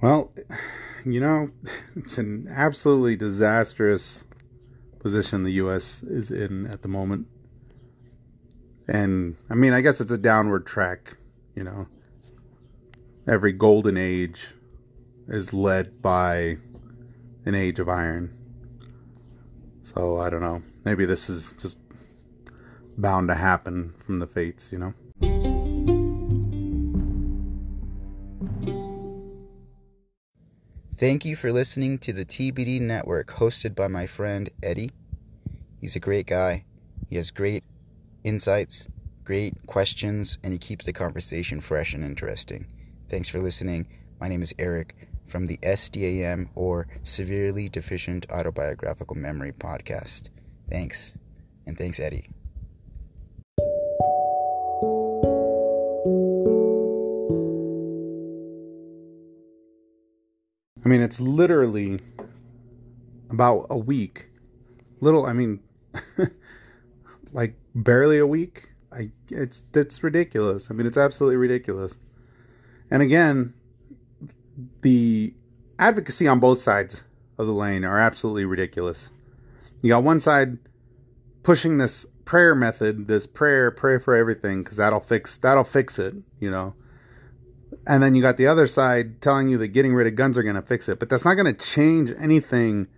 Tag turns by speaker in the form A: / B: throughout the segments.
A: Well, you know, it's an absolutely disastrous position the U.S. is in at the moment. And I mean, I guess it's a downward track, you know. Every golden age is led by an age of iron. So I don't know. Maybe this is just bound to happen from the fates, you know?
B: Thank you for listening to the TBD Network hosted by my friend Eddie. He's a great guy. He has great insights, great questions, and he keeps the conversation fresh and interesting. Thanks for listening. My name is Eric from the SDAM or Severely Deficient Autobiographical Memory podcast. Thanks. And thanks, Eddie.
A: I mean, it's literally about a week. Little, I mean, like barely a week. I it's it's ridiculous. I mean, it's absolutely ridiculous. And again, the advocacy on both sides of the lane are absolutely ridiculous. You got one side pushing this prayer method, this prayer, pray for everything, because that'll fix that'll fix it, you know. And then you got the other side telling you that getting rid of guns are going to fix it, but that's not going to change anything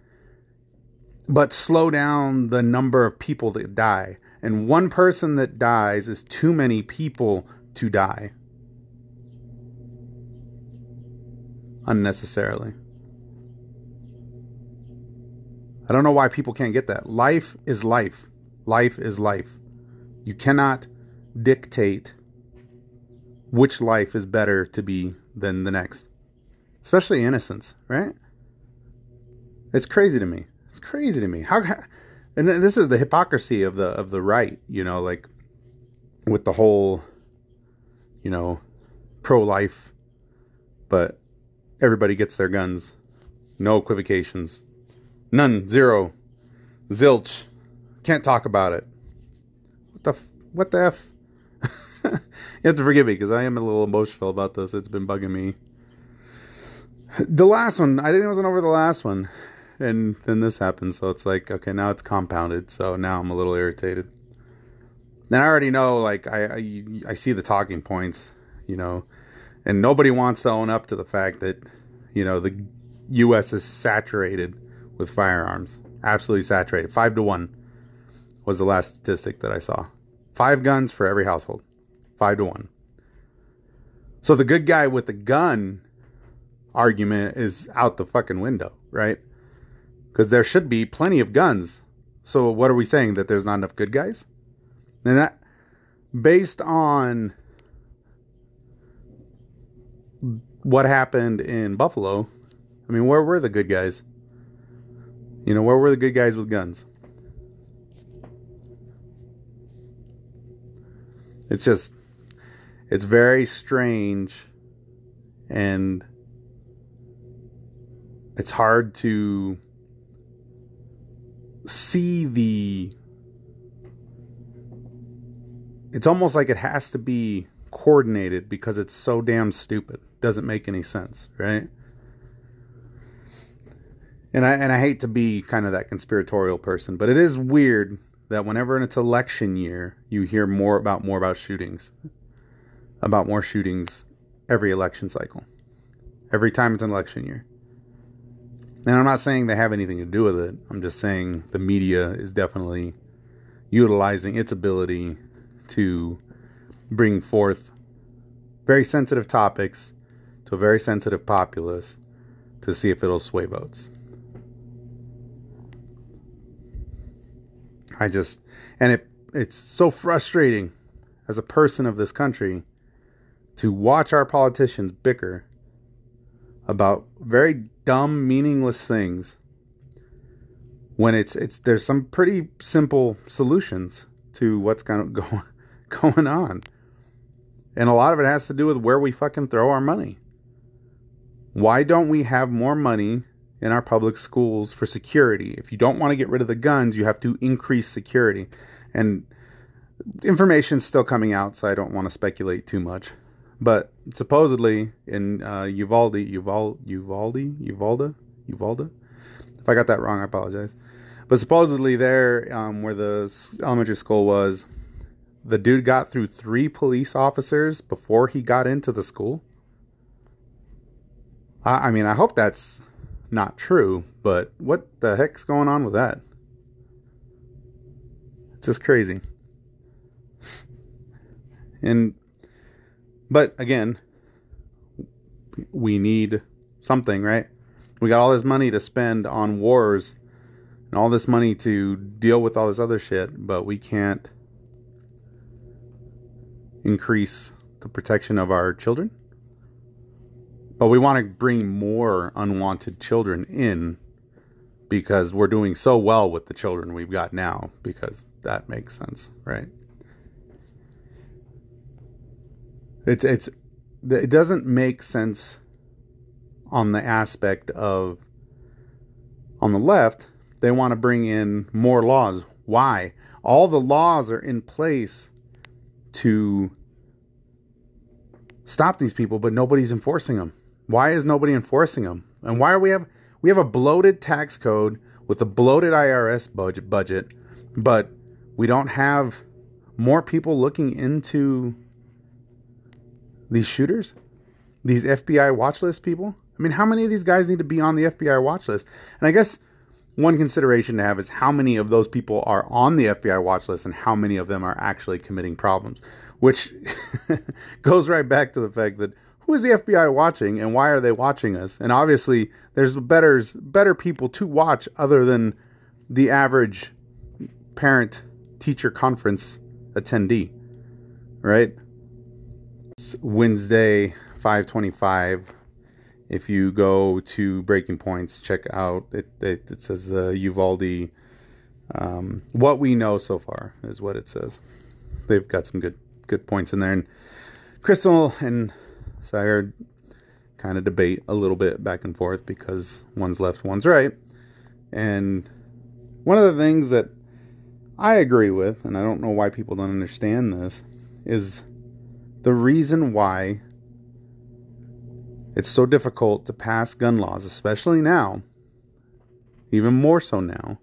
A: but slow down the number of people that die. And one person that dies is too many people to die unnecessarily. I don't know why people can't get that. Life is life. Life is life. You cannot dictate which life is better to be than the next. Especially innocence, right? It's crazy to me. It's crazy to me. How and this is the hypocrisy of the of the right, you know, like with the whole you know, pro-life but everybody gets their guns. No equivocations. None, zero. Zilch. Can't talk about it. What the what the f? You have to forgive me because I am a little emotional about this. It's been bugging me. The last one, I didn't wasn't over the last one, and then this happened. So it's like, okay, now it's compounded. So now I'm a little irritated. And I already know, like, I, I I see the talking points, you know, and nobody wants to own up to the fact that, you know, the U.S. is saturated with firearms, absolutely saturated. Five to one was the last statistic that I saw. Five guns for every household five to one. So the good guy with the gun argument is out the fucking window, right? Because there should be plenty of guns. So what are we saying that there's not enough good guys? And that based on what happened in Buffalo, I mean, where were the good guys? You know, where were the good guys with guns? It's just it's very strange and it's hard to see the it's almost like it has to be coordinated because it's so damn stupid. Doesn't make any sense right? And i and i hate to be kind of that conspiratorial person but it is weird that whenever it's election year you hear more about more about shootings about more shootings every election cycle, every time it's an election year. And I'm not saying they have anything to do with it. I'm just saying the media is definitely utilizing its ability to bring forth very sensitive topics to a very sensitive populace to see if it'll sway votes. I just and it it's so frustrating as a person of this country to watch our politicians bicker about very dumb, meaningless things when it's it's there's some pretty simple solutions to what's kind of going going on. And a lot of it has to do with where we fucking throw our money. Why don't we have more money in our public schools for security? If you don't want to get rid of the guns, you have to increase security. And information's still coming out, so I don't want to speculate too much. But supposedly in uh, Uvalde, Uvalde, Uvalde, Uvalde, Uvalde. If I got that wrong, I apologize. But supposedly there, um, where the elementary school was, the dude got through three police officers before he got into the school. I, I mean, I hope that's not true, but what the heck's going on with that? It's just crazy. And, but again, we need something, right? We got all this money to spend on wars and all this money to deal with all this other shit, but we can't increase the protection of our children. But we want to bring more unwanted children in because we're doing so well with the children we've got now because that makes sense, right? It's it's it doesn't make sense on the aspect of on the left they want to bring in more laws. Why? All the laws are in place to stop these people, but nobody's enforcing them. Why is nobody enforcing them? And why are we have we have a bloated tax code with a bloated IRS budget budget, but we don't have more people looking into these shooters? These FBI watch list people? I mean, how many of these guys need to be on the FBI watch list? And I guess one consideration to have is how many of those people are on the FBI watch list and how many of them are actually committing problems, which goes right back to the fact that who is the FBI watching and why are they watching us? And obviously, there's better better people to watch other than the average parent teacher conference attendee, right? Wednesday, 525 if you go to Breaking Points, check out it. It, it says the Uvalde. Um, what we know so far is what it says. They've got some good good points in there, and Crystal and Saagar kind of debate a little bit back and forth because one's left, one's right, and one of the things that I agree with, and I don't know why people don't understand this, is the reason why it's so difficult to pass gun laws, especially now, even more so now,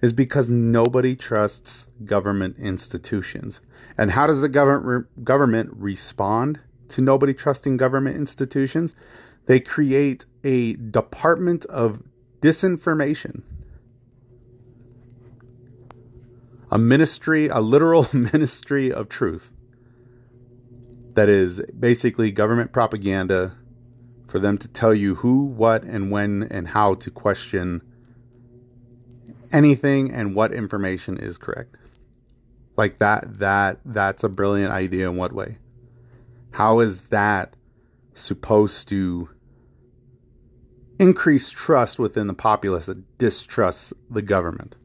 A: is because nobody trusts government institutions. And how does the government government respond to nobody trusting government institutions? They create a department of disinformation. A ministry, a literal ministry of truth that is basically government propaganda for them to tell you who, what, and when and how to question anything and what information is correct. Like that that that's a brilliant idea in what way? How is that supposed to increase trust within the populace that distrusts the government?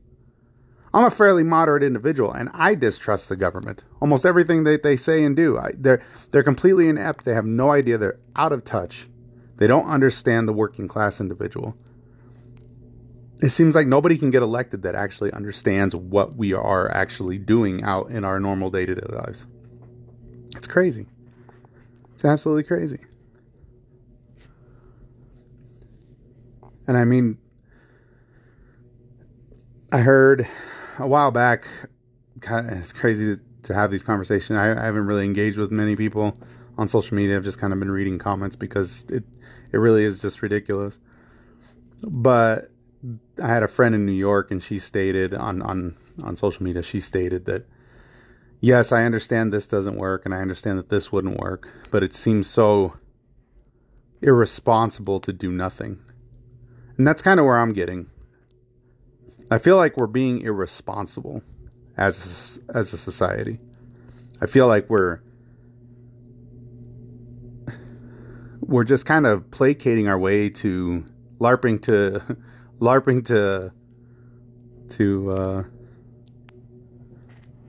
A: I'm a fairly moderate individual, and I distrust the government. Almost everything that they say and do, I, they're they're completely inept. They have no idea. They're out of touch. They don't understand the working class individual. It seems like nobody can get elected that actually understands what we are actually doing out in our normal day to day lives. It's crazy. It's absolutely crazy. And I mean, I heard a while back. It's crazy to, to have these conversations. I, I, haven't really engaged with many people on social media. I've just kind of been reading comments because it it really is just ridiculous. But I had a friend in New York, and she stated on on on social media, she stated that yes, I understand this doesn't work, and I understand that this wouldn't work, but it seems so irresponsible to do nothing. And that's kind of where I'm getting. I feel like we're being irresponsible as a, as a society. I feel like we're we're just kind of placating our way to larping to larping to to uh,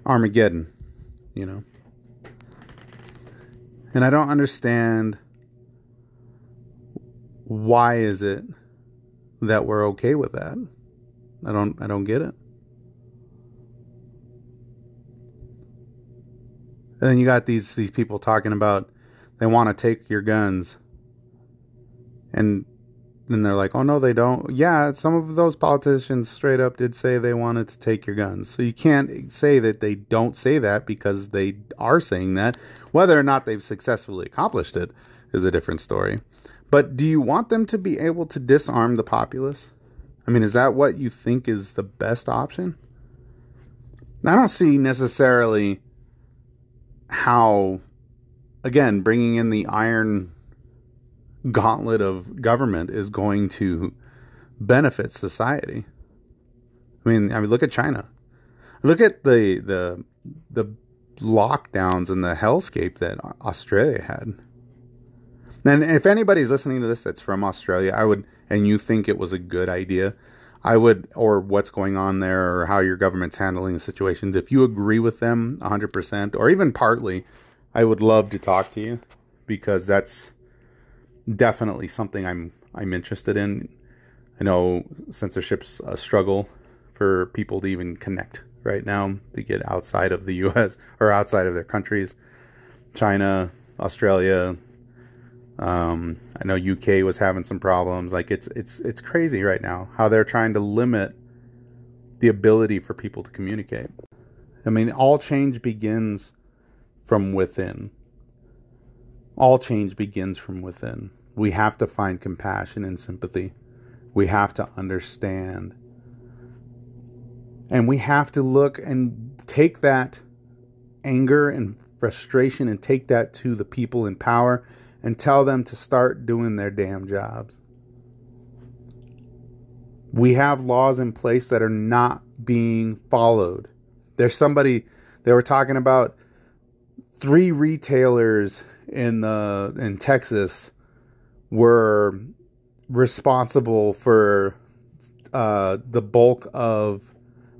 A: Armageddon, you know. And I don't understand why is it that we're okay with that? I don't I don't get it. And then you got these these people talking about they want to take your guns. And then they're like, oh no, they don't. Yeah, some of those politicians straight up did say they wanted to take your guns. So you can't say that they don't say that because they are saying that. Whether or not they've successfully accomplished it is a different story. But do you want them to be able to disarm the populace? I mean, is that what you think is the best option? I don't see necessarily how, again, bringing in the iron gauntlet of government is going to benefit society. I mean, I mean, look at China. Look at the the the lockdowns and the hellscape that Australia had. And if anybody's listening to this that's from Australia, I would, and you think it was a good idea, I would, or what's going on there, or how your government's handling the situations, if you agree with them 100%, or even partly, I would love to talk to you because that's definitely something I'm I'm interested in. I know censorship's a struggle for people to even connect right now to get outside of the U.S. or outside of their countries. China, Australia, um, I know UK was having some problems. Like it's it's it's crazy right now how they're trying to limit the ability for people to communicate. I mean, all change begins from within. All change begins from within. We have to find compassion and sympathy. We have to understand. And we have to look and take that anger and frustration and take that to the people in power and tell them to start doing their damn jobs. We have laws in place that are not being followed. There's somebody they were talking about three retailers in the in Texas were responsible for uh, the bulk of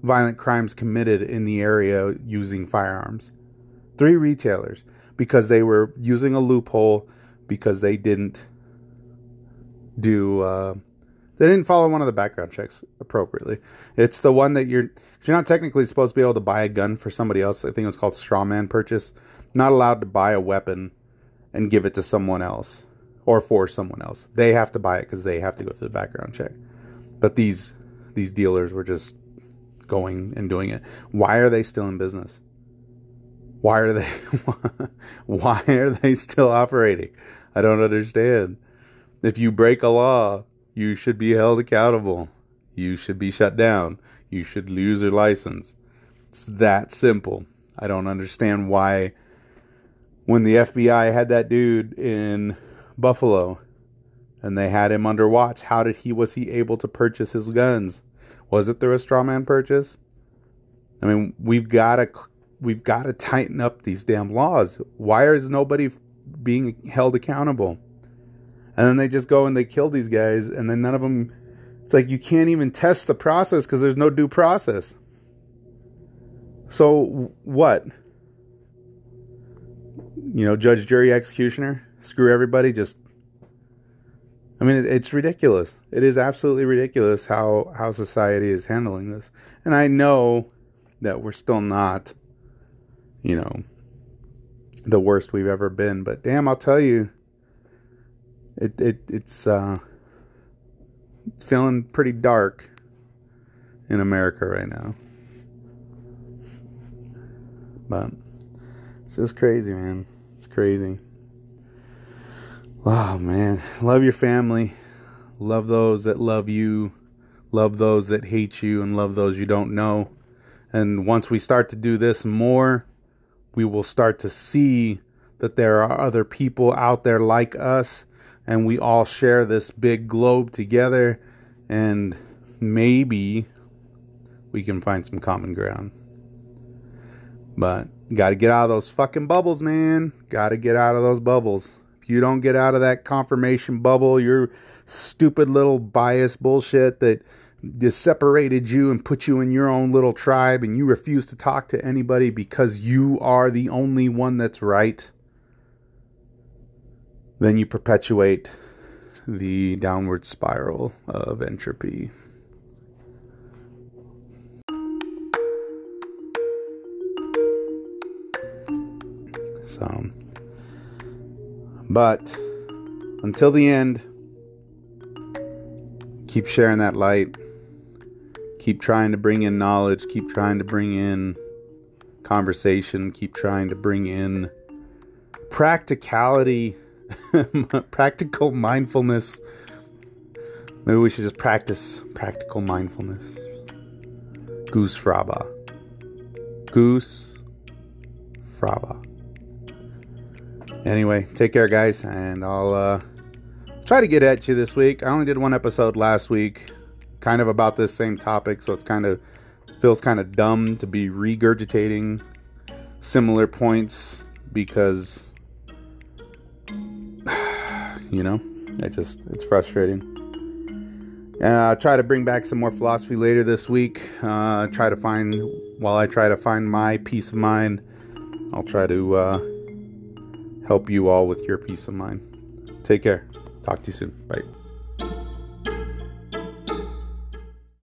A: violent crimes committed in the area using firearms. Three retailers because they were using a loophole because they didn't do uh, they didn't follow one of the background checks appropriately. It's the one that you're you're not technically supposed to be able to buy a gun for somebody else. I think it was called strawman purchase. Not allowed to buy a weapon and give it to someone else or for someone else. They have to buy it because they have to go through the background check. But these these dealers were just going and doing it. Why are they still in business? Why are they why are they still operating? I don't understand. If you break a law, you should be held accountable. You should be shut down. You should lose your license. It's that simple. I don't understand why when the FBI had that dude in Buffalo and they had him under watch. How did he was he able to purchase his guns? Was it through a straw man purchase? I mean, we've got to we've got to tighten up these damn laws. Why is nobody being held accountable? And then they just go and they kill these guys, and then none of them. It's like you can't even test the process because there's no due process. So what? You know, judge, jury, executioner screw everybody. Just, I mean, it's ridiculous. It is absolutely ridiculous how how society is handling this. And I know that we're still not, you know, the worst we've ever been. But damn, I'll tell you, it it it's uh, it's feeling pretty dark in America right now. But it's just crazy, man. It's crazy. Oh man, love your family. Love those that love you. Love those that hate you and love those you don't know. And once we start to do this more, we will start to see that there are other people out there like us and we all share this big globe together and maybe we can find some common ground. But got to get out of those fucking bubbles, man. Got to get out of those bubbles If you don't get out of that confirmation bubble, your stupid little bias bullshit that just separated you and put you in your own little tribe and you refuse to talk to anybody because you are the only one that's right, then you perpetuate the downward spiral of entropy. So, But until the end, keep sharing that light. Keep trying to bring in knowledge. Keep trying to bring in conversation. Keep trying to bring in practicality, practical mindfulness. Maybe we should just practice practical mindfulness. Goosfraba. Goose Fraba. Anyway, take care, guys, and I'll uh, try to get at you this week. I only did one episode last week, kind of about this same topic, so it's kind of feels kind of dumb to be regurgitating similar points because you know, it just it's frustrating. Uh, try to bring back some more philosophy later this week. Uh, try to find, while I try to find my peace of mind, I'll try to uh, help you all with your peace of mind. Take care. Talk to you soon. Bye.